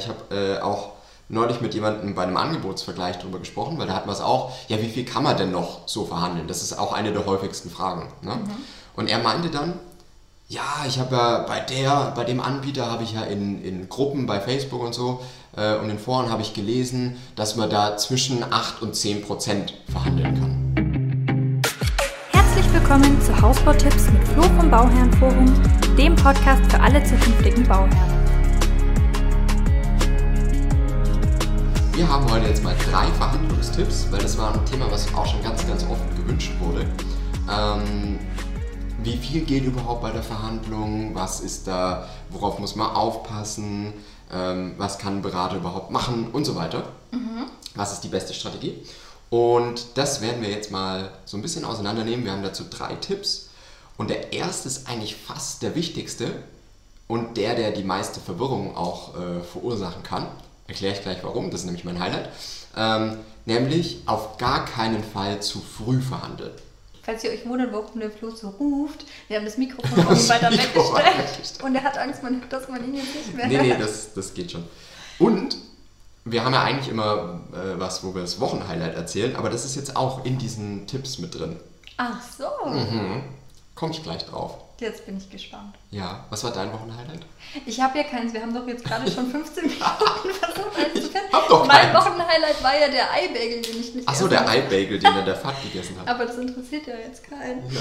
ich habe äh, auch neulich mit jemandem bei einem Angebotsvergleich darüber gesprochen, weil da hatten wir es auch, ja, wie viel kann man denn noch so verhandeln? Das ist auch eine der häufigsten Fragen. Ne? Mhm. Und er meinte dann, ja, ich habe ja bei der, bei dem Anbieter habe ich ja in, in Gruppen bei Facebook und so äh, und in Foren habe ich gelesen, dass man da zwischen 8 und 10 Prozent verhandeln kann. Herzlich willkommen zu Hausbautipps mit Flo vom Bauherrenforum, dem Podcast für alle zukünftigen Bauherren. Wir haben heute jetzt mal drei Verhandlungstipps, weil das war ein Thema, was auch schon ganz, ganz oft gewünscht wurde. Ähm, wie viel geht überhaupt bei der Verhandlung, was ist da, worauf muss man aufpassen, ähm, was kann ein Berater überhaupt machen und so weiter. Mhm. Was ist die beste Strategie? Und das werden wir jetzt mal so ein bisschen auseinandernehmen. Wir haben dazu drei Tipps. Und der erste ist eigentlich fast der wichtigste und der, der die meiste Verwirrung auch äh, verursachen kann. Erkläre ich gleich warum, das ist nämlich mein Highlight. Ähm, nämlich auf gar keinen Fall zu früh verhandeln. Falls ihr euch wundert, warum der Flo so ruft, wir haben das Mikrofon irgendwie weiter Mikro weggestellt und er hat Angst, dass man ihn jetzt nicht mehr Nee, nee, das, das geht schon. Und wir haben ja eigentlich immer äh, was, wo wir das Wochenhighlight erzählen, aber das ist jetzt auch in diesen Tipps mit drin. Ach so. Mhm. Komme ich gleich drauf. Jetzt bin ich gespannt. Ja, was war dein Wochenhighlight? Ich habe ja keins. Wir haben doch jetzt gerade schon 15 Minuten versucht doch Mein keins. Wochenhighlight war ja der Eibagel, den ich nicht Achso, der Eibagel, den er der Fahrt gegessen hat. Aber das interessiert ja jetzt keinen. Ja.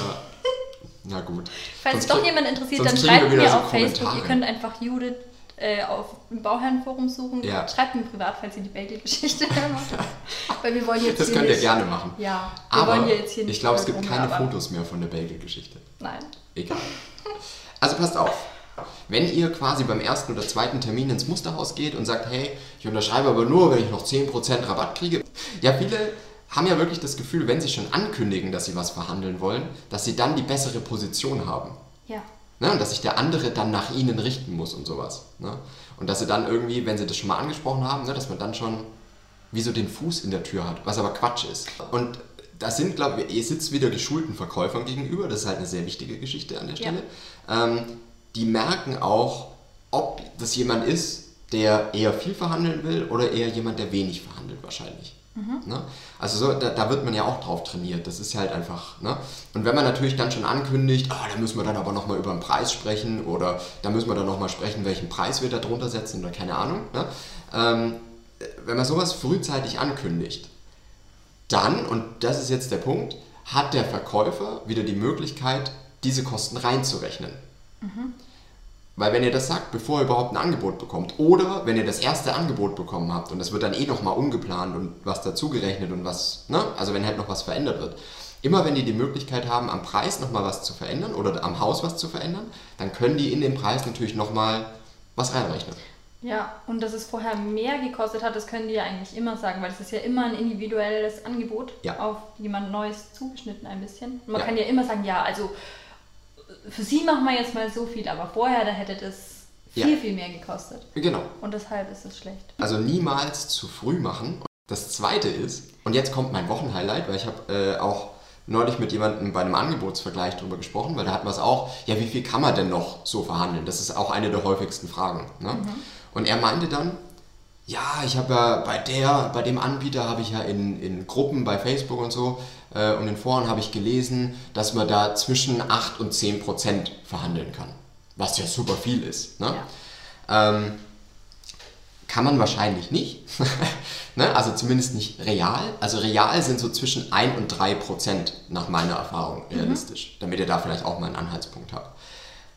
Na gut. Falls sonst doch jemand interessiert, dann schreibt mir auf Facebook. Ihr könnt einfach Judith äh, auf dem Bauherrenforum suchen. Ja. Schreibt mir privat, falls ihr die Bagel-Geschichte macht. Weil wir wollen jetzt Das könnt ihr gerne machen. Ja, wir Aber wollen hier jetzt hier nicht. Ich glaube, es gibt keine Fotos mehr von der Bagel-Geschichte. Nein. Egal. Also passt auf. Wenn ihr quasi beim ersten oder zweiten Termin ins Musterhaus geht und sagt, hey, ich unterschreibe aber nur, wenn ich noch 10% Rabatt kriege. Ja, viele haben ja wirklich das Gefühl, wenn sie schon ankündigen, dass sie was verhandeln wollen, dass sie dann die bessere Position haben. Ja. Ne? Und dass sich der andere dann nach ihnen richten muss und sowas. Ne? Und dass sie dann irgendwie, wenn sie das schon mal angesprochen haben, ne, dass man dann schon wie so den Fuß in der Tür hat, was aber Quatsch ist. Und das sind, glaube ich, ihr sitzt wieder geschulten Verkäufern gegenüber, das ist halt eine sehr wichtige Geschichte an der Stelle. Ja. Ähm, die merken auch, ob das jemand ist, der eher viel verhandeln will oder eher jemand, der wenig verhandelt wahrscheinlich. Mhm. Ne? Also so, da, da, wird man ja auch drauf trainiert, das ist halt einfach. Ne? Und wenn man natürlich dann schon ankündigt, oh, da müssen wir dann aber nochmal über den Preis sprechen oder da müssen wir dann nochmal sprechen, welchen Preis wir da drunter setzen oder keine Ahnung. Ne? Ähm, wenn man sowas frühzeitig ankündigt, dann, und das ist jetzt der Punkt, hat der Verkäufer wieder die Möglichkeit, diese Kosten reinzurechnen. Mhm. Weil wenn ihr das sagt, bevor ihr überhaupt ein Angebot bekommt, oder wenn ihr das erste Angebot bekommen habt und das wird dann eh nochmal umgeplant und was dazugerechnet und was, ne? also wenn halt noch was verändert wird. Immer wenn die die Möglichkeit haben, am Preis nochmal was zu verändern oder am Haus was zu verändern, dann können die in den Preis natürlich nochmal was reinrechnen. Ja, und dass es vorher mehr gekostet hat, das können die ja eigentlich immer sagen, weil es ist ja immer ein individuelles Angebot ja. auf jemand Neues zugeschnitten ein bisschen. Und man ja. kann ja immer sagen, ja, also für sie machen wir jetzt mal so viel, aber vorher, da hätte das viel, ja. viel mehr gekostet. Genau. Und deshalb ist es schlecht. Also niemals zu früh machen. Das zweite ist, und jetzt kommt mein Wochenhighlight, weil ich habe äh, auch neulich mit jemandem bei einem Angebotsvergleich darüber gesprochen, weil da hatten wir es auch, ja, wie viel kann man denn noch so verhandeln? Das ist auch eine der häufigsten Fragen. Ne? Mhm. Und er meinte dann, ja, ich habe ja bei der, bei dem Anbieter habe ich ja in, in Gruppen bei Facebook und so äh, und in Foren habe ich gelesen, dass man da zwischen 8 und 10 Prozent verhandeln kann. Was ja super viel ist. Ne? Ja. Ähm, kann man wahrscheinlich nicht. ne? Also zumindest nicht real. Also real sind so zwischen 1 und 3 Prozent nach meiner Erfahrung mhm. realistisch, mhm. damit ihr da vielleicht auch mal einen Anhaltspunkt habt.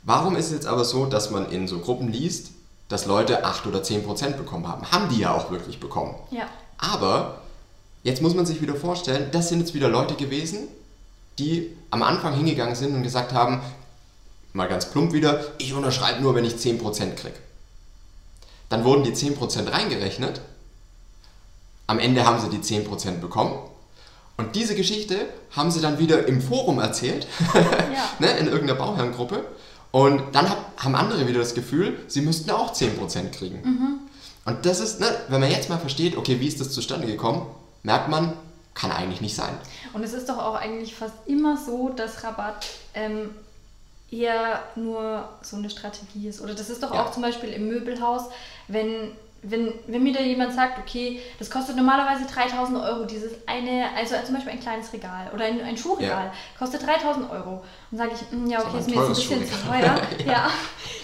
Warum ist es jetzt aber so, dass man in so Gruppen liest, dass Leute 8 oder 10 Prozent bekommen haben. Haben die ja auch wirklich bekommen. Ja. Aber jetzt muss man sich wieder vorstellen, das sind jetzt wieder Leute gewesen, die am Anfang hingegangen sind und gesagt haben, mal ganz plump wieder, ich unterschreibe nur, wenn ich 10 Prozent kriege. Dann wurden die 10% reingerechnet. Am Ende haben sie die 10% bekommen. Und diese Geschichte haben sie dann wieder im Forum erzählt, ja. ne, in irgendeiner Bauherrengruppe. Und dann haben andere wieder das Gefühl, sie müssten auch 10% kriegen. Mhm. Und das ist, ne, wenn man jetzt mal versteht, okay, wie ist das zustande gekommen, merkt man, kann eigentlich nicht sein. Und es ist doch auch eigentlich fast immer so, dass Rabatt ähm, eher nur so eine Strategie ist. Oder das ist doch ja. auch zum Beispiel im Möbelhaus, wenn wenn, wenn mir da jemand sagt, okay, das kostet normalerweise 3000 Euro, dieses eine, also zum Beispiel ein kleines Regal oder ein, ein Schuhregal, ja. kostet 3000 Euro. Und sage ich, mm, ja, okay, ist, ist mir jetzt ein bisschen zu teuer. ja. ja.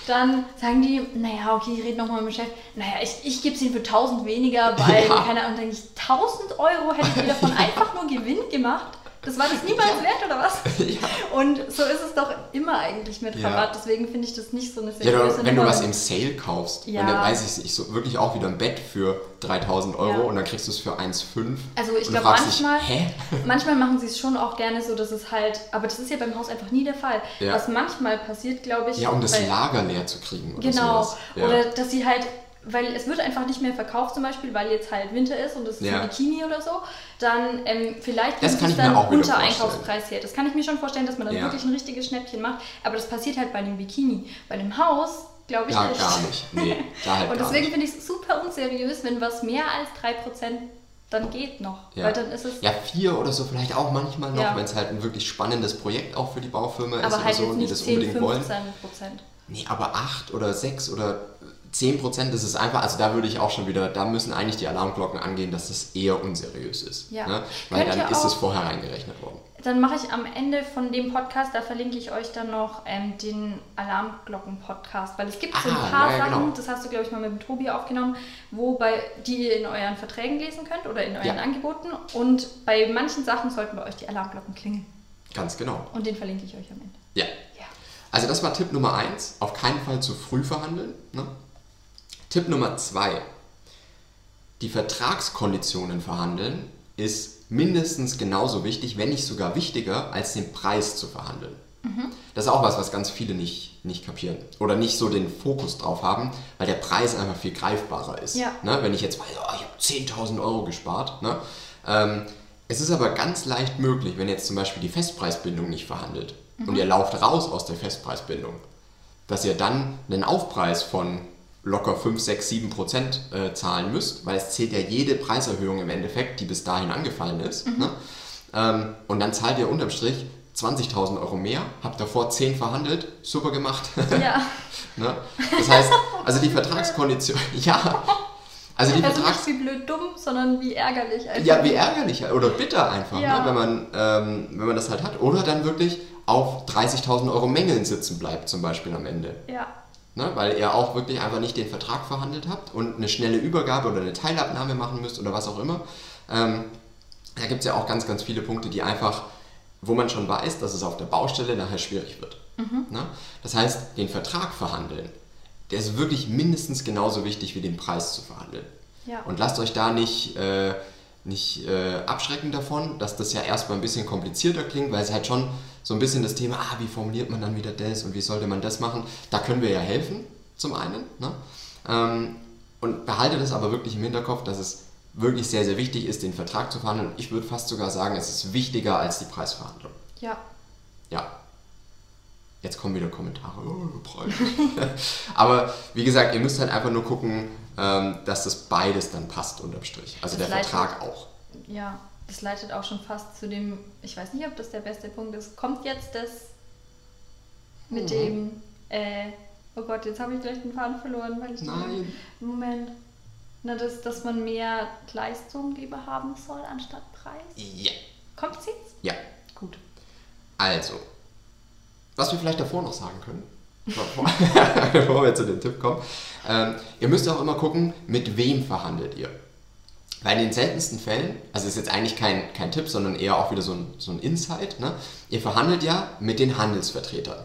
Dann sagen die, naja, okay, ich rede nochmal mit dem Chef, naja, ich, ich gebe es ihnen für 1000 weniger, weil, ja. keine Ahnung, denke ich, 1000 Euro hätte ich mir davon einfach nur Gewinn gemacht. Das war das niemals ja. wert, oder was? Ja. Und so ist es doch immer eigentlich mit Rabatt. Ja. Deswegen finde ich das nicht so eine seriöse Ja, wenn du was im Sale kaufst, ja. dann weiß ich, ich so wirklich auch wieder ein Bett für 3000 Euro und dann kriegst du es für 1,5. Also ich glaube manchmal, dich, manchmal machen sie es schon auch gerne so, dass es halt, aber das ist ja beim Haus einfach nie der Fall. Was manchmal passiert, glaube ich. Ja, um das Lager leer zu kriegen. Oder genau. Sowas. Oder dass sie halt weil es wird einfach nicht mehr verkauft zum Beispiel, weil jetzt halt Winter ist und es ist ja. ein Bikini oder so, dann ähm, vielleicht das kann es dann unter Einkaufspreis her. Das kann ich mir schon vorstellen, dass man dann ja. wirklich ein richtiges Schnäppchen macht, aber das passiert halt bei einem Bikini. Bei einem Haus glaube ich ja, nicht. gar nicht. Nee, da halt und deswegen finde ich es super unseriös, wenn was mehr als 3% dann geht noch. Ja. Weil dann ist es ja, vier oder so vielleicht auch manchmal noch, ja. wenn es halt ein wirklich spannendes Projekt auch für die Baufirma aber ist halt oder so, die das 10, unbedingt 15 wollen. Prozent. Nee, aber acht oder sechs oder 10% ist es einfach, also da würde ich auch schon wieder, da müssen eigentlich die Alarmglocken angehen, dass das eher unseriös ist. Ja. Ne? Weil Könnt dann ist es vorher reingerechnet worden. Dann mache ich am Ende von dem Podcast, da verlinke ich euch dann noch ähm, den Alarmglocken-Podcast, weil es gibt so ein ah, paar ja, Sachen, genau. das hast du, glaube ich, mal mit Tobi aufgenommen, wo bei, die ihr in euren Verträgen lesen könnt oder in euren ja. Angeboten. Und bei manchen Sachen sollten bei euch die Alarmglocken klingeln. Ganz genau. Und den verlinke ich euch am Ende. Ja. ja. Also das war Tipp Nummer eins, auf keinen Fall zu früh verhandeln. Ne? Tipp Nummer zwei. Die Vertragskonditionen verhandeln ist mindestens genauso wichtig, wenn nicht sogar wichtiger, als den Preis zu verhandeln. Mhm. Das ist auch was, was ganz viele nicht, nicht kapieren oder nicht so den Fokus drauf haben, weil der Preis einfach viel greifbarer ist. Ja. Ne? Wenn ich jetzt weiß, oh, ich habe 10.000 Euro gespart. Ne? Ähm, es ist aber ganz leicht möglich, wenn jetzt zum Beispiel die Festpreisbindung nicht verhandelt mhm. und ihr lauft raus aus der Festpreisbindung, dass ihr dann einen Aufpreis von locker 5, 6, 7 Prozent äh, zahlen müsst, weil es zählt ja jede Preiserhöhung im Endeffekt, die bis dahin angefallen ist. Mhm. Ne? Ähm, und dann zahlt ihr unterm Strich 20.000 Euro mehr, habt davor 10 verhandelt, super gemacht. Ja. ne? Das heißt, also die Vertragskondition, ja. Also, die also Vertrags nicht wie blöd dumm, sondern wie ärgerlich einfach. Ja, wie ärgerlich oder bitter einfach, ja. ne? wenn, man, ähm, wenn man das halt hat. Oder dann wirklich auf 30.000 Euro Mängeln sitzen bleibt, zum Beispiel am Ende. Ja ne, weil ihr auch wirklich einfach nicht den Vertrag verhandelt habt und eine schnelle Übergabe oder eine Teilabnahme machen müsst oder was auch immer. Ähm, da gibt es ja auch ganz, ganz viele Punkte, die einfach, wo man schon weiß, dass es auf der Baustelle nachher schwierig wird. Mhm. Ne? Das heißt, den Vertrag verhandeln, der ist wirklich mindestens genauso wichtig wie den Preis zu verhandeln. Ja. Und lasst euch da nicht, äh, nicht äh, abschrecken davon, dass das ja erstmal ein bisschen komplizierter klingt, weil es halt schon so ein bisschen das Thema, ah, wie formuliert man dann wieder das und wie sollte man das machen, da können wir ja helfen, zum einen. Ne? Ähm, und behalte das aber wirklich im Hinterkopf, dass es wirklich sehr, sehr wichtig ist, den Vertrag zu verhandeln. Ich würde fast sogar sagen, es ist wichtiger als die Preisverhandlung. Ja. Ja. Jetzt kommen wieder Kommentare. Oh, Preis. aber wie gesagt, ihr müsst halt einfach nur gucken, ähm, dass das beides dann passt unterm Strich. Also das der Vertrag auch. Ja, das leitet auch schon fast zu dem, ich weiß nicht, ob das der beste Punkt ist. Kommt jetzt das mit mhm. dem, äh, oh Gott, jetzt habe ich gleich den Faden verloren, weil ich Nein. Moment. Na, dass, dass man mehr Leistung lieber haben soll anstatt Preis? Ja. Kommt es jetzt? Ja. Gut. Also, was wir vielleicht davor noch sagen können, bevor wir zu dem Tipp kommen, ähm, ihr müsst auch immer gucken, mit wem verhandelt ihr. Weil in den seltensten Fällen, also ist jetzt eigentlich kein, kein Tipp, sondern eher auch wieder so ein, so ein Insight, ne? ihr verhandelt ja mit den Handelsvertretern,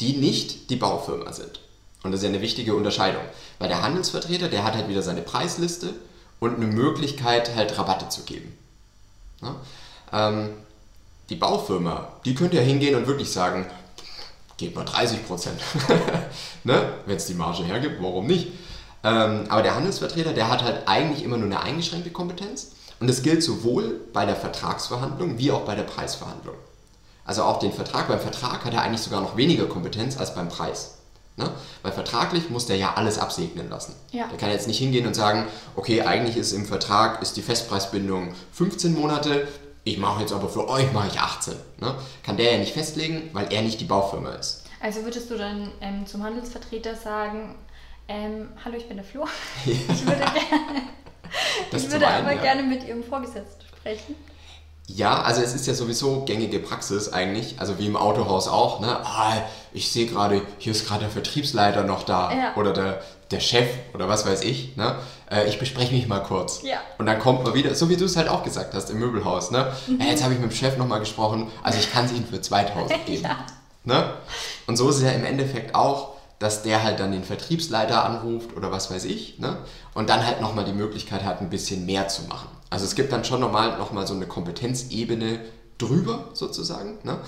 die nicht die Baufirma sind. Und das ist ja eine wichtige Unterscheidung, weil der Handelsvertreter, der hat halt wieder seine Preisliste und eine Möglichkeit, halt Rabatte zu geben. Ne? Ähm, die Baufirma, die könnte ja hingehen und wirklich sagen, gebt mal 30 Prozent. ne? Wenn es die Marge hergibt, warum nicht? Ähm, aber der Handelsvertreter, der hat halt eigentlich immer nur eine eingeschränkte Kompetenz. Und das gilt sowohl bei der Vertragsverhandlung wie auch bei der Preisverhandlung. Also auch den Vertrag, beim Vertrag hat er eigentlich sogar noch weniger Kompetenz als beim Preis. Ne? Weil vertraglich muss der ja alles absegnen lassen. Ja. Der kann jetzt nicht hingehen und sagen, okay, eigentlich ist im Vertrag ist die Festpreisbindung 15 Monate, ich mache jetzt aber für euch mache ich 18. Ne? Kann der ja nicht festlegen, weil er nicht die Baufirma ist. Also würdest du dann ähm, zum Handelsvertreter sagen, Ähm, hallo, ich bin der Flo. Ich würde, gerne, ich würde einen, aber ja. gerne mit Ihrem Vorgesetzten sprechen. Ja, also es ist ja sowieso gängige Praxis eigentlich, also wie im Autohaus auch. Ne? Ah, ich sehe gerade, hier ist gerade der Vertriebsleiter noch da ja. oder der, der Chef oder was weiß ich. Ne? Äh, ich bespreche mich mal kurz. Ja. Und dann kommt man wieder, so wie du es halt auch gesagt hast im Möbelhaus. Ne? Mhm. Äh, jetzt habe ich mit dem Chef nochmal gesprochen, also ich kann es Ihnen für 2000 geben. ja. ne? Und so ist es ja im Endeffekt auch dass der halt dann den Vertriebsleiter anruft oder was weiß ich. Ne? Und dann halt nochmal die Möglichkeit hat, ein bisschen mehr zu machen. Also es gibt dann schon nochmal so eine Kompetenzebene drüber sozusagen. Ne?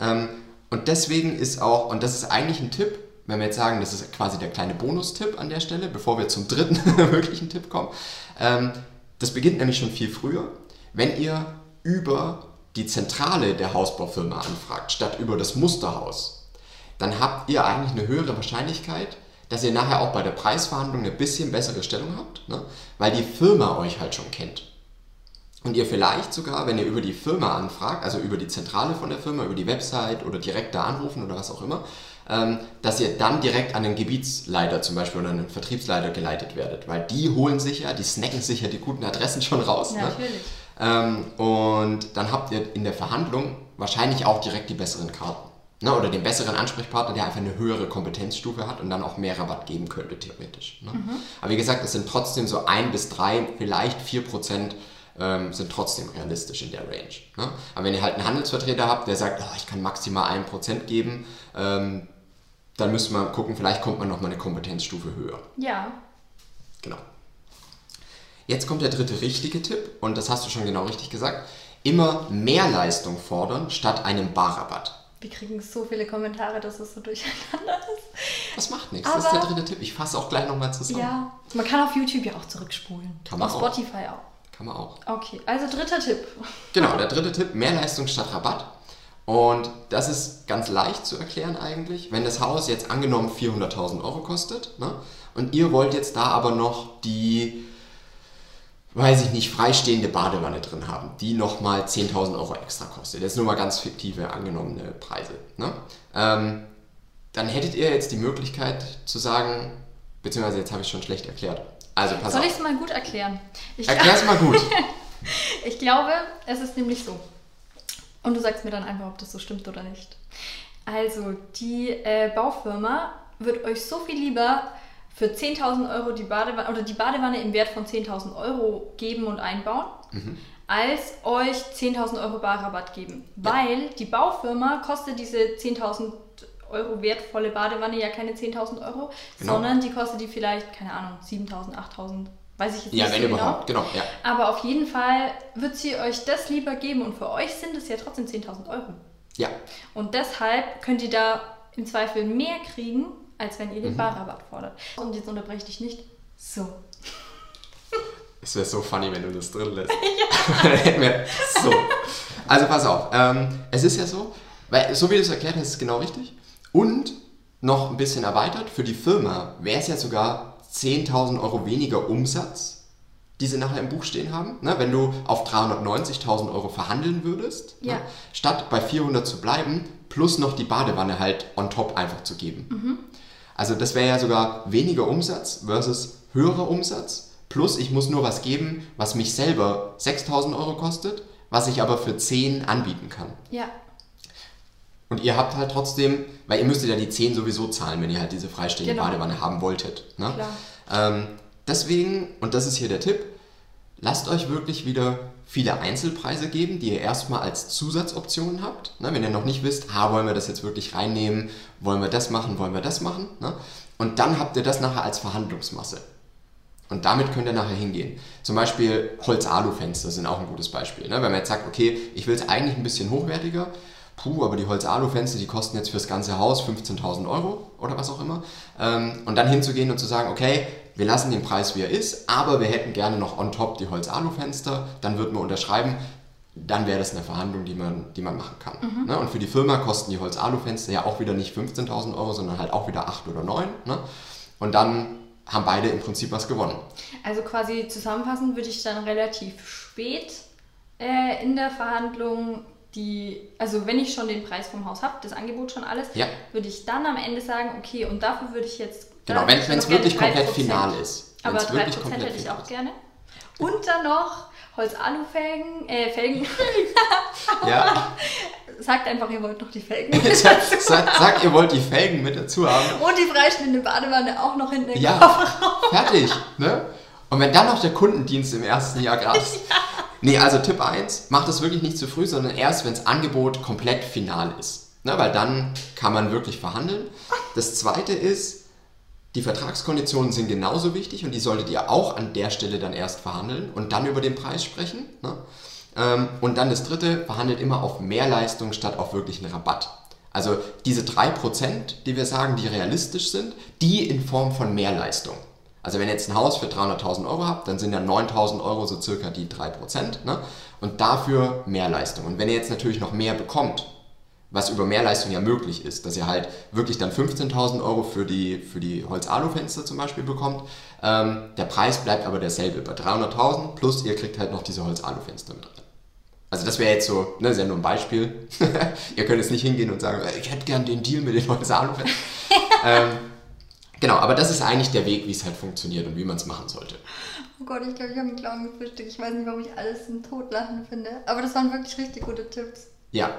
Ähm, und deswegen ist auch, und das ist eigentlich ein Tipp, wenn wir jetzt sagen, das ist quasi der kleine Bonustipp an der Stelle, bevor wir zum dritten möglichen Tipp kommen. Ähm, das beginnt nämlich schon viel früher. Wenn ihr über die Zentrale der Hausbaufirma anfragt, statt über das Musterhaus, dann habt ihr eigentlich eine höhere Wahrscheinlichkeit, dass ihr nachher auch bei der Preisverhandlung eine bisschen bessere Stellung habt, ne? weil die Firma euch halt schon kennt. Und ihr vielleicht sogar, wenn ihr über die Firma anfragt, also über die Zentrale von der Firma, über die Website oder direkt da anrufen oder was auch immer, ähm, dass ihr dann direkt an den Gebietsleiter zum Beispiel oder einen Vertriebsleiter geleitet werdet. Weil die holen sich ja, die snacken sich ja die guten Adressen schon raus. Ja, ne? Natürlich. Ähm, und dann habt ihr in der Verhandlung wahrscheinlich auch direkt die besseren Karten. Ne, oder den besseren Ansprechpartner, der einfach eine höhere Kompetenzstufe hat und dann auch mehr Rabatt geben könnte, theoretisch. Ne? Mhm. Aber wie gesagt, es sind trotzdem so ein bis drei, vielleicht vier Prozent ähm, sind trotzdem realistisch in der Range. Ne? Aber wenn ihr halt einen Handelsvertreter habt, der sagt, oh, ich kann maximal 1% geben, ähm, dann müsste man gucken, vielleicht kommt man nochmal eine Kompetenzstufe höher. Ja. Genau. Jetzt kommt der dritte richtige Tipp und das hast du schon genau richtig gesagt. Immer mehr Leistung fordern statt einem Barrabatt. Wir kriegen so viele Kommentare, dass es so durcheinander ist. Das macht nichts. Aber das ist der dritte Tipp. Ich fasse auch gleich nochmal zusammen. Ja, man kann auf YouTube ja auch zurückspulen. Kann man auf auch. Spotify auch. Kann man auch. Okay, also dritter Tipp. Genau, der dritte Tipp, mehr Leistung statt Rabatt. Und das ist ganz leicht zu erklären eigentlich. Wenn das Haus jetzt angenommen 400.000 Euro kostet ne, und ihr wollt jetzt da aber noch die, weiß ich nicht, freistehende Badewanne drin haben, die nochmal 10.000 Euro extra kostet. Jetzt nur mal ganz fiktive angenommene Preise. Ne? Ähm, dann hättet ihr jetzt die Möglichkeit zu sagen, beziehungsweise jetzt habe ich schon schlecht erklärt. Also pass Soll ich es mal gut erklären? Erklär es mal gut. ich glaube, es ist nämlich so. Und du sagst mir dann einfach, ob das so stimmt oder nicht. Also, die äh, Baufirma wird euch so viel lieber für 10.000 Euro die Badewanne oder die Badewanne im Wert von 10.000 Euro geben und einbauen, mhm. als euch 10.000 Euro Barrabatt geben. Ja. Weil die Baufirma kostet diese 10.000 Euro wertvolle Badewanne ja keine 10.000 Euro, genau. sondern die kostet die vielleicht, keine Ahnung, 7.000, 8.000, weiß ich jetzt ja, nicht wenn so überhaupt, genau. Ja. Aber auf jeden Fall wird sie euch das lieber geben und für euch sind es ja trotzdem 10.000 Euro. Ja. Und deshalb könnt ihr da im Zweifel mehr kriegen, als wenn ihr den mhm. Barrabatt fordert. Und jetzt unterbreche ich dich nicht. So. Es wäre so funny, wenn du das drin lässt. ja. so. Also pass auf. Ähm, es ist ja so, weil so wie du es erklärt hast, ist es genau richtig. Und noch ein bisschen erweitert, für die Firma wäre es ja sogar 10.000 Euro weniger Umsatz, die sie nachher im Buch stehen haben. Ne? Wenn du auf 390.000 Euro verhandeln würdest, ne? ja. ne? statt bei 400 zu bleiben, plus noch die Badewanne halt on top einfach zu geben. Mhm. Also das wäre ja sogar weniger Umsatz versus höherer Umsatz. Plus ich muss nur was geben, was mich selber 6.000 Euro kostet, was ich aber für 10 anbieten kann. Ja. Und ihr habt halt trotzdem, weil ihr müsstet ja die 10 sowieso zahlen, wenn ihr halt diese freistehende genau. Badewanne haben wolltet. Ne? Ähm, deswegen, und das ist hier der Tipp, lasst euch wirklich wieder viele Einzelpreise geben, die ihr erstmal als Zusatzoptionen habt. Ne? Wenn ihr noch nicht wisst, ha, wollen wir das jetzt wirklich reinnehmen, wollen wir das machen, wollen wir das machen. Ne? Und dann habt ihr das nachher als Verhandlungsmasse. Und damit könnt ihr nachher hingehen. Zum Beispiel Holz-Alu-Fenster sind auch ein gutes Beispiel. Ne? Wenn man jetzt sagt, okay, ich will es eigentlich ein bisschen hochwertiger, puh, aber die Holz-Alu-Fenster, die kosten jetzt fürs ganze Haus 15.000 Euro oder was auch immer. Ähm, und dann hinzugehen und zu sagen, okay, wir lassen den Preis, wie er ist, aber wir hätten gerne noch on top die Holz-Alu-Fenster, dann würden wir unterschreiben, dann wäre das eine Verhandlung, die man, die man machen kann. Mhm. Ne? Und für die Firma kosten die Holz-Alu-Fenster ja auch wieder nicht 15.000 Euro, sondern halt auch wieder 8 oder 9. Ne? Und dann haben beide im Prinzip was gewonnen. Also quasi zusammenfassend würde ich dann relativ spät äh, in der Verhandlung die, also wenn ich schon den Preis vom Haus habe, das Angebot schon alles, ja. würde ich dann am Ende sagen, okay, und dafür würde ich jetzt Genau, wenn es wirklich komplett final ist. Aber 3% hätte ich auch gerne. Und dann noch Holz-Alu-Felgen, äh, Felgen. ja. Sagt einfach, ihr wollt noch die Felgen. sagt, sagt, sagt, ihr wollt die Felgen mit dazu haben. Und die freischnittige Badewanne auch noch hinten im ja, Kofferraum. Fertig, ne? Und wenn dann noch der Kundendienst im ersten Jahr grast. ja. Nee, also Tipp 1, macht das wirklich nicht zu früh, sondern erst, wenn das Angebot komplett final ist. Ne, weil dann kann man wirklich verhandeln. Das zweite ist, die Vertragskonditionen sind genauso wichtig und die solltet ihr auch an der Stelle dann erst verhandeln und dann über den Preis sprechen. Ne? Ähm, und dann das dritte, verhandelt immer auf Mehrleistung statt auf wirklichen Rabatt. Also diese 3%, die wir sagen, die realistisch sind, die in Form von Mehrleistung. Also wenn ihr jetzt ein Haus für 300.000 Euro habt, dann sind ja 9.000 Euro so circa die 3%. Ne? Und dafür Mehrleistung. Und wenn ihr jetzt natürlich noch mehr bekommt, was über Mehrleistung ja möglich ist, dass ihr halt wirklich dann 15.000 Euro für die, für die Holz-Alu-Fenster zum Beispiel bekommt. Ähm, der Preis bleibt aber derselbe, bei 300.000 plus ihr kriegt halt noch diese Holz-Alu-Fenster mit rein. Also das wäre jetzt so, ne, das ist ja nur ein Beispiel. ihr könnt jetzt nicht hingehen und sagen, ich hätte gern den Deal mit den Holz-Alu-Fenstern. ähm, genau, aber das ist eigentlich der Weg, wie es halt funktioniert und wie man es machen sollte. Oh Gott, ich glaube, ich habe einen Clown gefrühstückt. Ich weiß nicht, warum ich alles zum Totlachen finde. Aber das waren wirklich richtig gute Tipps. Ja,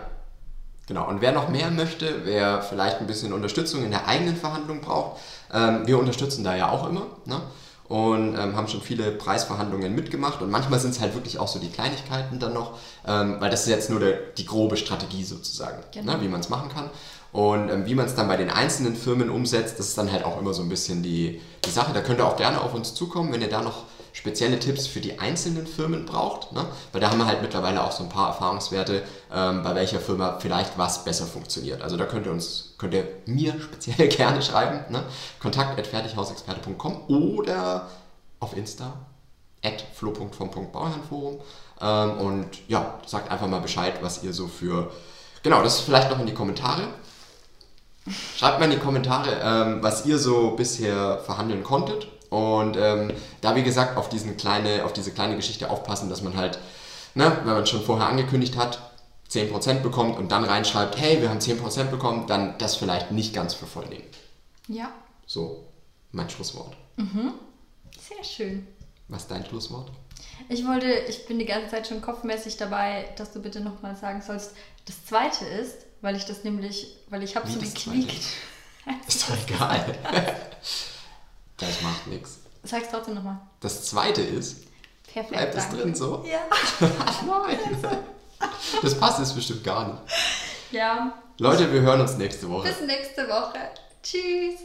Genau, und wer noch mehr möchte, wer vielleicht ein bisschen Unterstützung in der eigenen Verhandlung braucht, ähm, wir unterstützen da ja auch immer ne? und ähm, haben schon viele Preisverhandlungen mitgemacht und manchmal sind es halt wirklich auch so die Kleinigkeiten dann noch, ähm, weil das ist jetzt nur der, die grobe Strategie sozusagen, genau. ne? wie man es machen kann. Und ähm, wie man es dann bei den einzelnen Firmen umsetzt, das ist dann halt auch immer so ein bisschen die, die Sache. Da könnt ihr auch gerne auf uns zukommen, wenn ihr da noch spezielle Tipps für die einzelnen Firmen braucht, ne? weil da haben wir halt mittlerweile auch so ein paar Erfahrungswerte, ähm, bei welcher Firma vielleicht was besser funktioniert. Also da könnt ihr uns, könnt ihr mir speziell gerne schreiben, ne? kontakt.fertighausexperte.com oder auf Insta at flo.vom.bauherrnforum ähm, und ja, sagt einfach mal Bescheid, was ihr so für, genau, das vielleicht noch in die Kommentare. Schreibt mal in die Kommentare, ähm, was ihr so bisher verhandeln konntet und ähm, da, wie gesagt, auf, diesen kleine, auf diese kleine Geschichte aufpassen, dass man halt, ne, wenn man schon vorher angekündigt hat, 10% bekommt und dann reinschreibt, hey, wir haben 10% bekommen, dann das vielleicht nicht ganz für voll nehmen. Ja. So, mein Schlusswort. Mhm. Sehr schön. Was ist dein Schlusswort? Ich wollte, ich bin die ganze Zeit schon kopfmäßig dabei, dass du bitte nochmal sagen sollst. Das zweite ist, weil ich das nämlich, weil ich habe so geklickt. Ist doch egal. Das macht nichts. Sag's trotzdem nochmal. Das zweite ist. Perfekt. Bleibt es drin so? Ja. Nein. Das passt jetzt bestimmt gar nicht. Ja. Leute, wir hören uns nächste Woche. Bis nächste Woche. Tschüss.